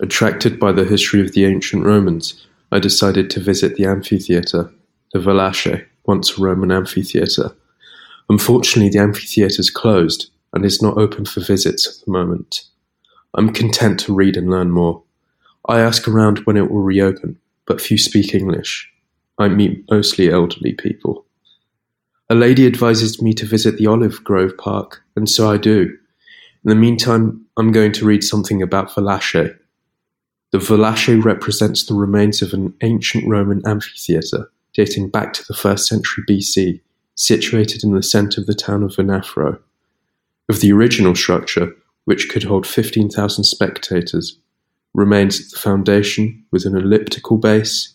Attracted by the history of the ancient Romans, I decided to visit the amphitheatre, the Valache, once a Roman amphitheatre. Unfortunately, the amphitheatre is closed and is not open for visits at the moment. I'm content to read and learn more. I ask around when it will reopen, but few speak English. I meet mostly elderly people. A lady advises me to visit the Olive Grove Park, and so I do. In the meantime, I'm going to read something about Valache, the Valache represents the remains of an ancient Roman amphitheatre dating back to the first century BC, situated in the centre of the town of Venafro. Of the original structure, which could hold 15,000 spectators, remains the foundation with an elliptical base,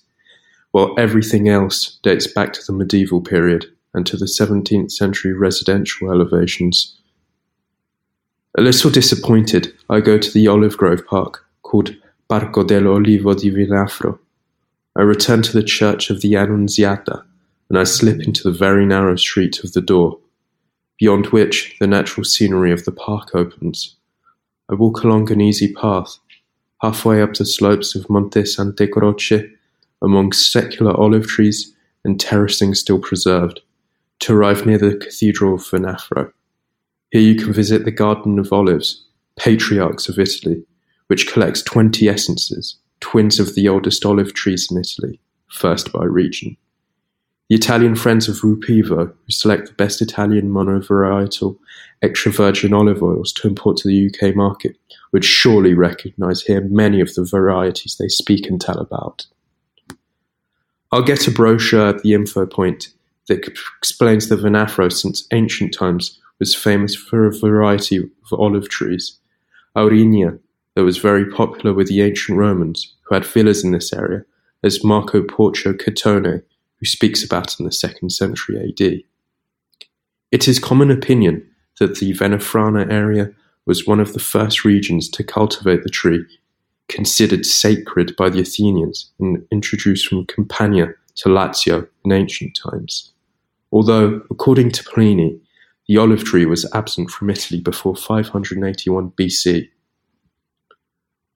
while everything else dates back to the medieval period and to the 17th century residential elevations. A little disappointed, I go to the olive grove park, called Parco dell'Olivo di Venafro. I return to the church of the Annunziata, and I slip into the very narrow street of the door, beyond which the natural scenery of the park opens. I walk along an easy path, halfway up the slopes of Monte Santa Croce, among secular olive trees and terracing still preserved, to arrive near the Cathedral of Venafro. Here you can visit the Garden of Olives, patriarchs of Italy, which collects 20 essences, twins of the oldest olive trees in Italy, first by region. The Italian friends of Rupivo, who select the best Italian monovarietal extra virgin olive oils to import to the UK market, would surely recognise here many of the varieties they speak and tell about. I'll get a brochure at the info point that explains that Venafro since ancient times was famous for a variety of olive trees. Aurinia, that was very popular with the ancient Romans, who had villas in this area, as Marco Porcio Catone, who speaks about in the second century AD. It is common opinion that the Venafrana area was one of the first regions to cultivate the tree, considered sacred by the Athenians and introduced from Campania to Lazio in ancient times. Although, according to Pliny, the olive tree was absent from Italy before 581 BC,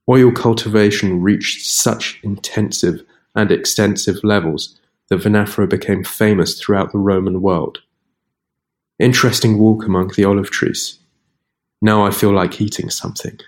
Oil cultivation reached such intensive and extensive levels that Venafro became famous throughout the Roman world. Interesting walk among the olive trees. Now I feel like eating something.